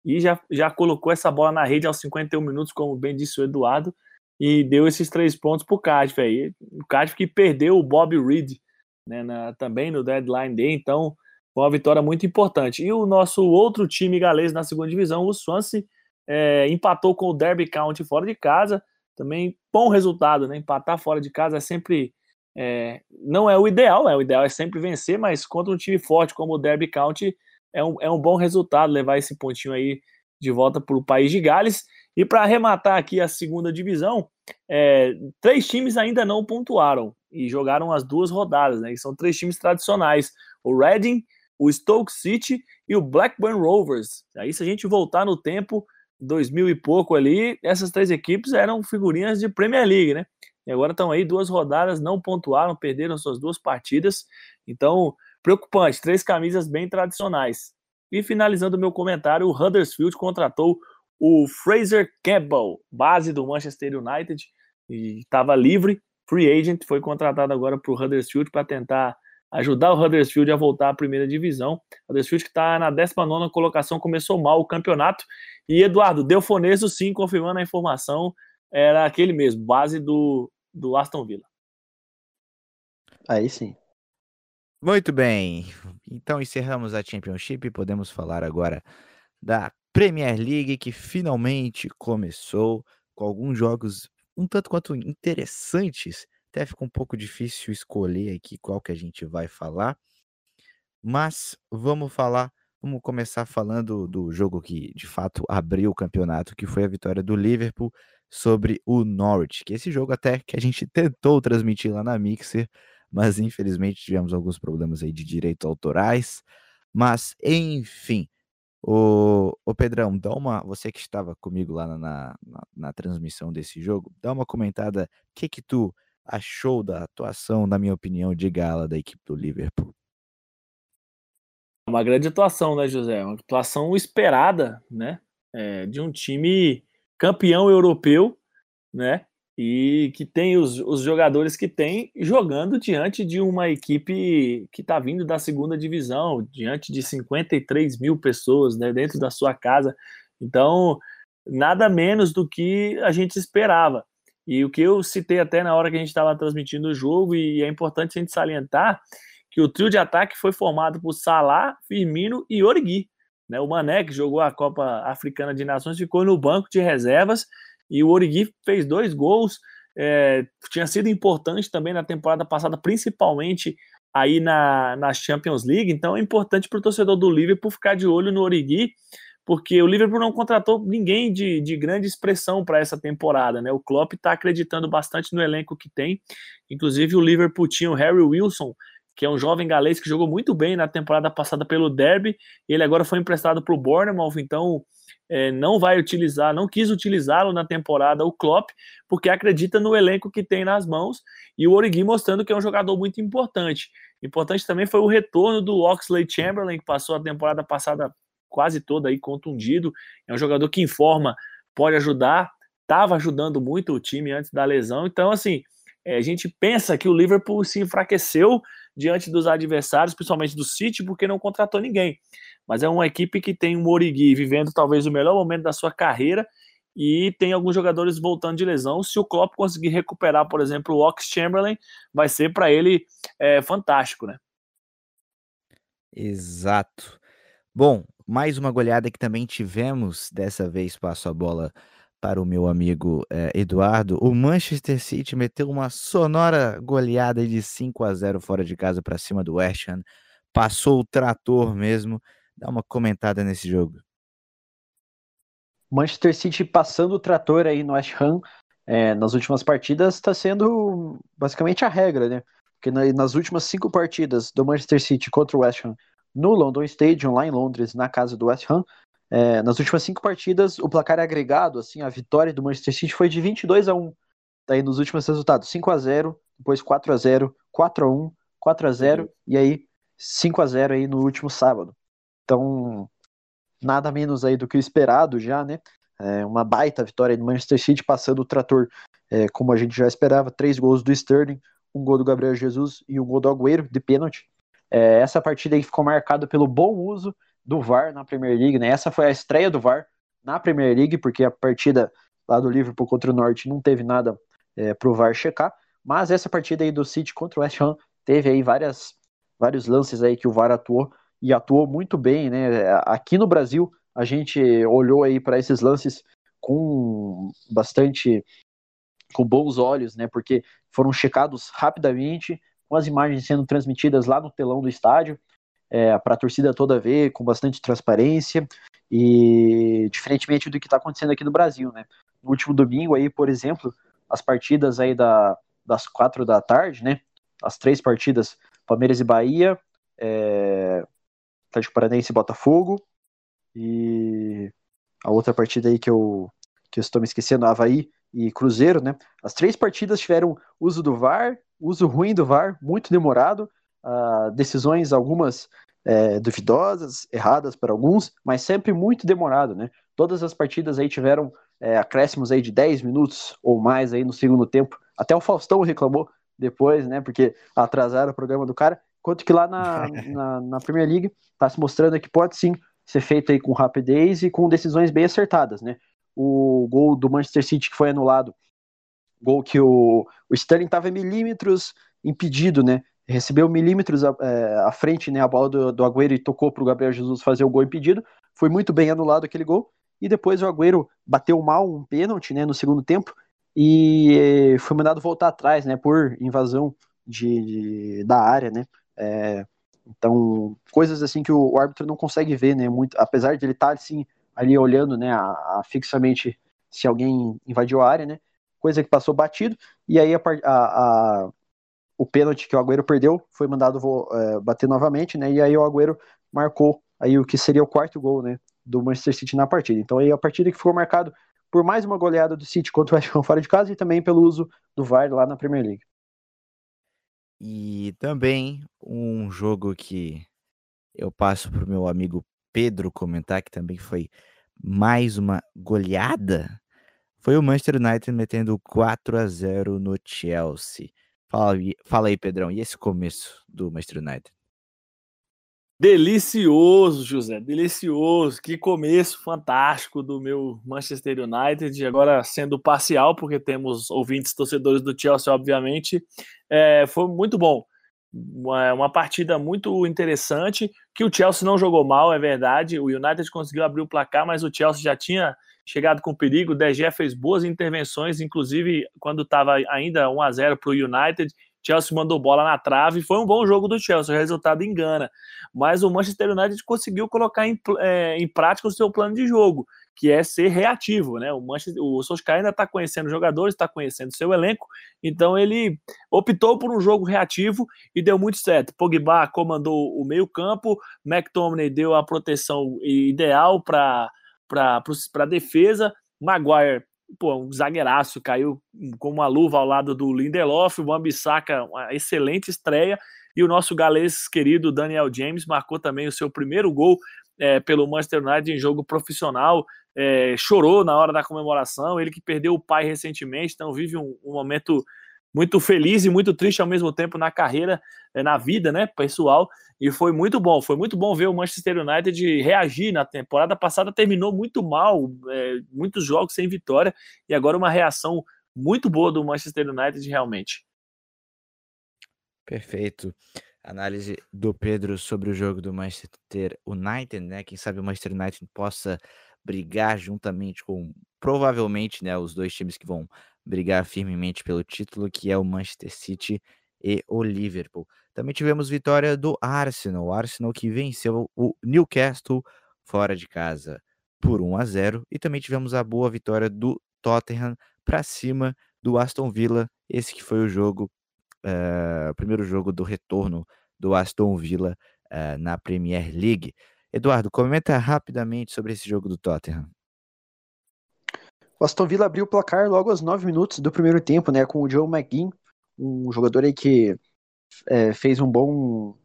e já, já colocou essa bola na rede aos 51 minutos, como bem disse o Eduardo, e deu esses três pontos para o Cardiff aí. O Cardiff que perdeu o Bob Reed, né, na, também no deadline day, então foi uma vitória muito importante. E o nosso outro time galês na segunda divisão, o Swansea, é, empatou com o Derby County fora de casa, também bom resultado, né? Empatar fora de casa é sempre é, não é o ideal, é o ideal é sempre vencer, mas contra um time forte como o Derby County é um, é um bom resultado levar esse pontinho aí de volta para o país de Gales. E para arrematar aqui a segunda divisão, é, três times ainda não pontuaram e jogaram as duas rodadas, né? E são três times tradicionais: o Reading, o Stoke City e o Blackburn Rovers. Aí, se a gente voltar no tempo, 2000 e pouco ali, essas três equipes eram figurinhas de Premier League, né? E agora estão aí duas rodadas, não pontuaram, perderam suas duas partidas. Então, preocupante, três camisas bem tradicionais. E finalizando o meu comentário, o Huddersfield contratou o Fraser Campbell, base do Manchester United, e estava livre, free agent, foi contratado agora para o Huddersfield para tentar ajudar o Huddersfield a voltar à primeira divisão. O Huddersfield que está na 19 colocação, começou mal o campeonato. E Eduardo, Delfoneso sim, confirmando a informação, era aquele mesmo, base do, do Aston Villa. Aí sim. Muito bem. Então encerramos a Championship e podemos falar agora da Premier League que finalmente começou com alguns jogos um tanto quanto interessantes. Até fica um pouco difícil escolher aqui qual que a gente vai falar. Mas vamos falar, vamos começar falando do jogo que de fato abriu o campeonato, que foi a vitória do Liverpool sobre o Norwich. Que esse jogo até que a gente tentou transmitir lá na Mixer, mas infelizmente tivemos alguns problemas aí de direitos autorais. Mas enfim, o, o Pedrão, dá uma. Você que estava comigo lá na, na, na transmissão desse jogo, dá uma comentada. O que que tu achou da atuação, na minha opinião, de gala da equipe do Liverpool? Uma grande atuação, né, José? Uma atuação esperada, né? É, de um time campeão europeu, né? E que tem os, os jogadores que tem jogando diante de uma equipe que está vindo da segunda divisão, diante de 53 mil pessoas né, dentro da sua casa. Então, nada menos do que a gente esperava. E o que eu citei até na hora que a gente estava transmitindo o jogo, e é importante a gente salientar que o trio de ataque foi formado por Salah, Firmino e Origui. Né? O Mané, que jogou a Copa Africana de Nações, ficou no banco de reservas e o Origi fez dois gols, é, tinha sido importante também na temporada passada, principalmente aí na, na Champions League, então é importante para o torcedor do Liverpool ficar de olho no Origi, porque o Liverpool não contratou ninguém de, de grande expressão para essa temporada, né? O Klopp está acreditando bastante no elenco que tem, inclusive o Liverpool tinha o Harry Wilson, que é um jovem galês que jogou muito bem na temporada passada pelo Derby, ele agora foi emprestado para o Bournemouth, então é, não vai utilizar, não quis utilizá-lo na temporada, o Klopp, porque acredita no elenco que tem nas mãos, e o Origi mostrando que é um jogador muito importante. Importante também foi o retorno do Oxley Chamberlain, que passou a temporada passada quase toda aí contundido, é um jogador que informa, pode ajudar, estava ajudando muito o time antes da lesão, então assim, é, a gente pensa que o Liverpool se enfraqueceu diante dos adversários, principalmente do City, porque não contratou ninguém mas é uma equipe que tem um Origi vivendo talvez o melhor momento da sua carreira e tem alguns jogadores voltando de lesão. Se o Klopp conseguir recuperar, por exemplo, o Ox Chamberlain, vai ser para ele é, fantástico, né? Exato. Bom, mais uma goleada que também tivemos, dessa vez passo a bola para o meu amigo eh, Eduardo. O Manchester City meteu uma sonora goleada de 5 a 0 fora de casa para cima do West Ham. Passou o trator mesmo. Dá uma comentada nesse jogo. Manchester City passando o trator aí no West Ham é, nas últimas partidas está sendo basicamente a regra, né? Porque nas últimas cinco partidas do Manchester City contra o West Ham no London Stadium, lá em Londres, na casa do West Ham, é, nas últimas cinco partidas, o placar agregado, assim, a vitória do Manchester City foi de 22 a 1. Daí nos últimos resultados, 5 a 0, depois 4 a 0, 4 a 1, 4 a 0 uhum. e aí 5 a 0 aí no último sábado. Então, nada menos aí do que o esperado já, né? É uma baita vitória do Manchester City passando o trator, é, como a gente já esperava, três gols do Sterling, um gol do Gabriel Jesus e um gol do Agüero de pênalti. É, essa partida aí ficou marcada pelo bom uso do VAR na Premier League, né? Essa foi a estreia do VAR na Premier League, porque a partida lá do Liverpool contra o Norte não teve nada é, pro VAR checar, mas essa partida aí do City contra o West Ham teve aí várias, vários lances aí que o VAR atuou e atuou muito bem, né? Aqui no Brasil, a gente olhou aí para esses lances com bastante com bons olhos, né? Porque foram checados rapidamente, com as imagens sendo transmitidas lá no telão do estádio, é, para a torcida toda ver, com bastante transparência, e diferentemente do que está acontecendo aqui no Brasil, né? No último domingo aí, por exemplo, as partidas aí da, das quatro da tarde, né? As três partidas, Palmeiras e Bahia, é, Atlético Paranaense e Botafogo. E a outra partida aí que eu, que eu estou me esquecendo, Havaí e Cruzeiro, né? As três partidas tiveram uso do VAR, uso ruim do VAR, muito demorado, uh, decisões algumas é, duvidosas, erradas para alguns, mas sempre muito demorado, né? Todas as partidas aí tiveram é, acréscimos aí de 10 minutos ou mais aí no segundo tempo. Até o Faustão reclamou depois, né? Porque atrasaram o programa do cara. Enquanto que lá na, na, na Premier League está se mostrando que pode sim ser feito aí com rapidez e com decisões bem acertadas, né? O gol do Manchester City que foi anulado, gol que o, o Sterling estava milímetros impedido, né? Recebeu milímetros à, é, à frente, né? A bola do, do Agüero e tocou para o Gabriel Jesus fazer o gol impedido. Foi muito bem anulado aquele gol. E depois o Agüero bateu mal um pênalti, né? No segundo tempo e foi mandado voltar atrás, né? Por invasão de, de da área, né? É, então, coisas assim que o, o, árbitro não consegue ver, né? Muito, apesar de ele estar tá, assim ali olhando, né, a, a, fixamente se alguém invadiu a área, né? Coisa que passou batido e aí a, a, o pênalti que o Agüero perdeu foi mandado é, bater novamente, né? E aí o Agüero marcou aí o que seria o quarto gol, né, do Manchester City na partida. Então aí a partida que ficou marcado por mais uma goleada do City contra o West Ham fora de casa e também pelo uso do VAR lá na Premier League. E também um jogo que eu passo para o meu amigo Pedro comentar, que também foi mais uma goleada, foi o Manchester United metendo 4 a 0 no Chelsea. Fala, fala aí, Pedrão, e esse começo do Manchester United? Delicioso, José, delicioso. Que começo fantástico do meu Manchester United. Agora sendo parcial, porque temos ouvintes torcedores do Chelsea, obviamente. É, foi muito bom. Uma, uma, partida muito interessante. Que o Chelsea não jogou mal, é verdade. O United conseguiu abrir o placar, mas o Chelsea já tinha chegado com perigo. O DG fez boas intervenções, inclusive quando estava ainda 1 a 0 para o United Chelsea mandou bola na trave, foi um bom jogo do Chelsea, o resultado engana. Mas o Manchester United conseguiu colocar em, é, em prática o seu plano de jogo, que é ser reativo, né? O, Manchester, o Solskjaer ainda está conhecendo os jogadores, está conhecendo seu elenco, então ele optou por um jogo reativo e deu muito certo. Pogba comandou o meio campo, McTominay deu a proteção ideal para a defesa, Maguire pô, um zagueiraço, caiu com uma luva ao lado do Lindelof, o Wambisaka, uma excelente estreia, e o nosso galês querido Daniel James marcou também o seu primeiro gol é, pelo Manchester United em jogo profissional, é, chorou na hora da comemoração, ele que perdeu o pai recentemente, então vive um, um momento muito feliz e muito triste ao mesmo tempo na carreira, eh, na vida, né, pessoal. E foi muito bom, foi muito bom ver o Manchester United reagir na temporada passada, terminou muito mal, é, muitos jogos sem vitória, e agora uma reação muito boa do Manchester United realmente. Perfeito. Análise do Pedro sobre o jogo do Manchester United, né? Quem sabe o Manchester United possa brigar juntamente com provavelmente, né, os dois times que vão brigar firmemente pelo título, que é o Manchester City e o Liverpool. Também tivemos vitória do Arsenal, o Arsenal que venceu o Newcastle fora de casa por 1 a 0 e também tivemos a boa vitória do Tottenham para cima do Aston Villa, esse que foi o jogo, uh, o primeiro jogo do retorno do Aston Villa uh, na Premier League. Eduardo, comenta rapidamente sobre esse jogo do Tottenham. O Aston Villa abriu o placar logo aos 9 minutos do primeiro tempo, né, com o Joe McGinn, um jogador aí que é, fez um bom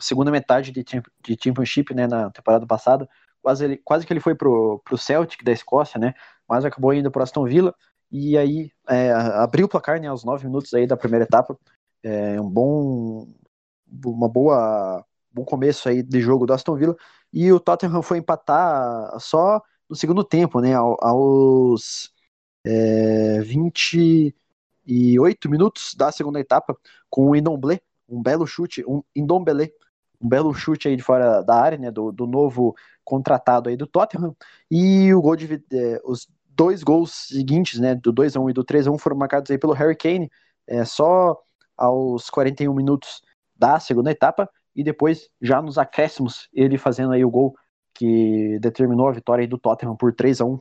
segunda metade de, de Championship, né, na temporada passada. Quase, ele, quase que ele foi pro, pro Celtic da Escócia, né, mas acabou indo pro Aston Villa e aí é, abriu o placar, né, aos 9 minutos aí da primeira etapa. É um bom uma boa bom começo aí de jogo do Aston Villa e o Tottenham foi empatar só no segundo tempo, né, aos é, 28 minutos da segunda etapa, com o Indomblé, um belo chute, um Indombele, um belo chute aí de fora da área, né, do, do novo contratado aí do Tottenham, e o gol de, é, os dois gols seguintes, né, do 2x1 e do 3x1 foram marcados aí pelo Harry Kane, é, só aos 41 minutos da segunda etapa, e depois, já nos acréscimos, ele fazendo aí o gol que determinou a vitória do Tottenham por 3 a 1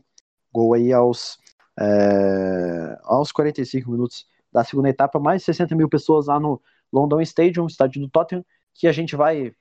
Gol aí aos, é, aos 45 minutos da segunda etapa, mais de 60 mil pessoas lá no London Stadium, estádio do Tottenham, que a gente vai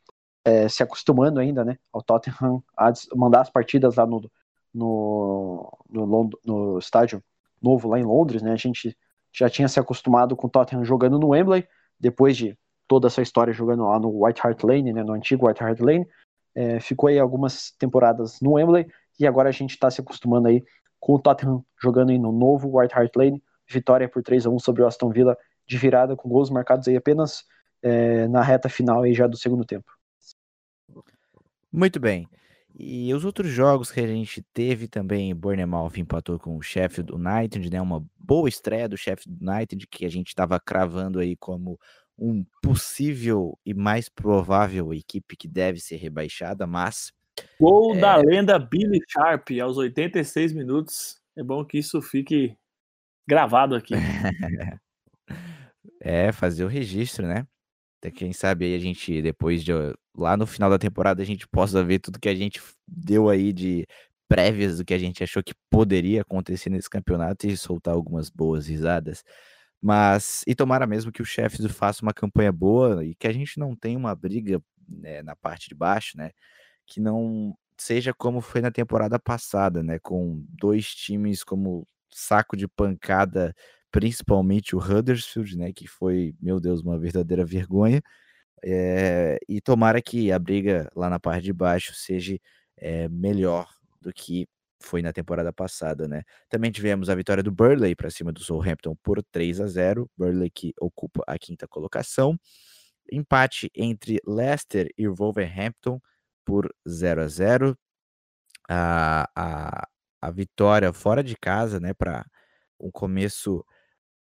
é, se acostumando ainda, né, ao Tottenham a mandar as partidas lá no, no, no, no estádio novo lá em Londres, né, a gente já tinha se acostumado com o Tottenham jogando no Wembley, depois de toda essa história jogando lá no White Hart Lane, né, no antigo White Hart Lane, é, ficou aí algumas temporadas no Wembley, e agora a gente está se acostumando aí com o Tottenham jogando aí no novo White Hart Lane, vitória por 3 a 1 sobre o Aston Villa de virada, com gols marcados aí apenas é, na reta final aí já do segundo tempo. Muito bem. E os outros jogos que a gente teve também, Bournemouth empatou com o Sheffield United, né? Uma boa estreia do Sheffield United que a gente estava cravando aí como um possível e mais provável equipe que deve ser rebaixada, mas gol é... da lenda Billy Sharp aos 86 minutos. É bom que isso fique gravado aqui. é, fazer o registro, né? Até quem sabe aí a gente, depois de lá no final da temporada, a gente possa ver tudo que a gente deu aí de prévias do que a gente achou que poderia acontecer nesse campeonato e soltar algumas boas risadas. Mas, e tomara mesmo que o Sheffield faça uma campanha boa e que a gente não tenha uma briga né, na parte de baixo, né? Que não seja como foi na temporada passada, né? Com dois times como saco de pancada principalmente o Huddersfield, né, que foi, meu Deus, uma verdadeira vergonha. É, e tomara que a briga lá na parte de baixo seja é, melhor do que foi na temporada passada, né? Também tivemos a vitória do Burley para cima do Southampton por 3 a 0. Burley que ocupa a quinta colocação. Empate entre Leicester e Wolverhampton por 0 a 0. A, a, a vitória fora de casa, né, para um começo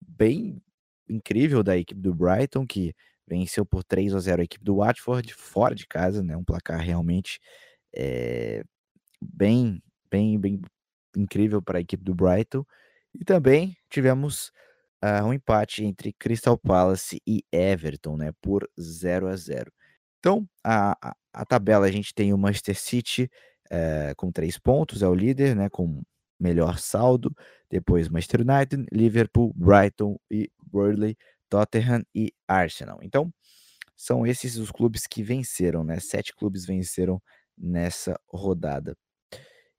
bem incrível da equipe do Brighton, que venceu por 3 a 0 a equipe do Watford, fora de casa, né? Um placar realmente é, bem, bem, bem incrível para a equipe do Brighton. E também tivemos uh, um empate entre Crystal Palace e Everton, né? Por 0 a 0 Então, a, a, a tabela a gente tem o Manchester City uh, com três pontos, é o líder, né? Com melhor saldo. Depois Manchester United, Liverpool, Brighton e Burnley, Tottenham e Arsenal. Então, são esses os clubes que venceram, né? Sete clubes venceram nessa rodada.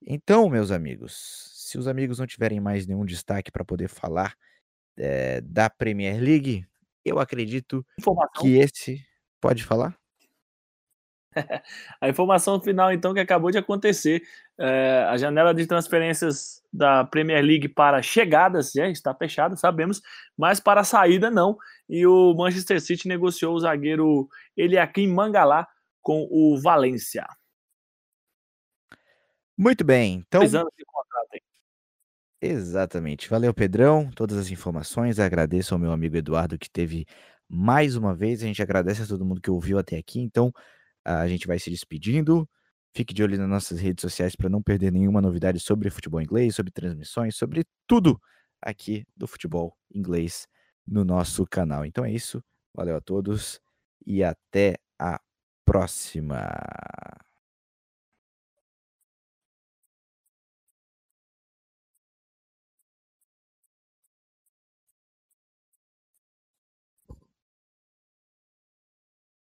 Então, meus amigos, se os amigos não tiverem mais nenhum destaque para poder falar é, da Premier League, eu acredito Informação. que esse. Pode falar? a informação final, então, que acabou de acontecer. É, a janela de transferências da Premier League para chegadas já está fechada, sabemos, mas para saída não. E o Manchester City negociou o zagueiro Eliakim Mangalá com o Valência. Muito bem, então. Dois anos de contrato, hein? Exatamente. Valeu, Pedrão. Todas as informações. Agradeço ao meu amigo Eduardo que teve mais uma vez. A gente agradece a todo mundo que ouviu até aqui. Então, a gente vai se despedindo. Fique de olho nas nossas redes sociais para não perder nenhuma novidade sobre futebol inglês, sobre transmissões, sobre tudo aqui do futebol inglês no nosso canal. Então é isso. Valeu a todos e até a próxima.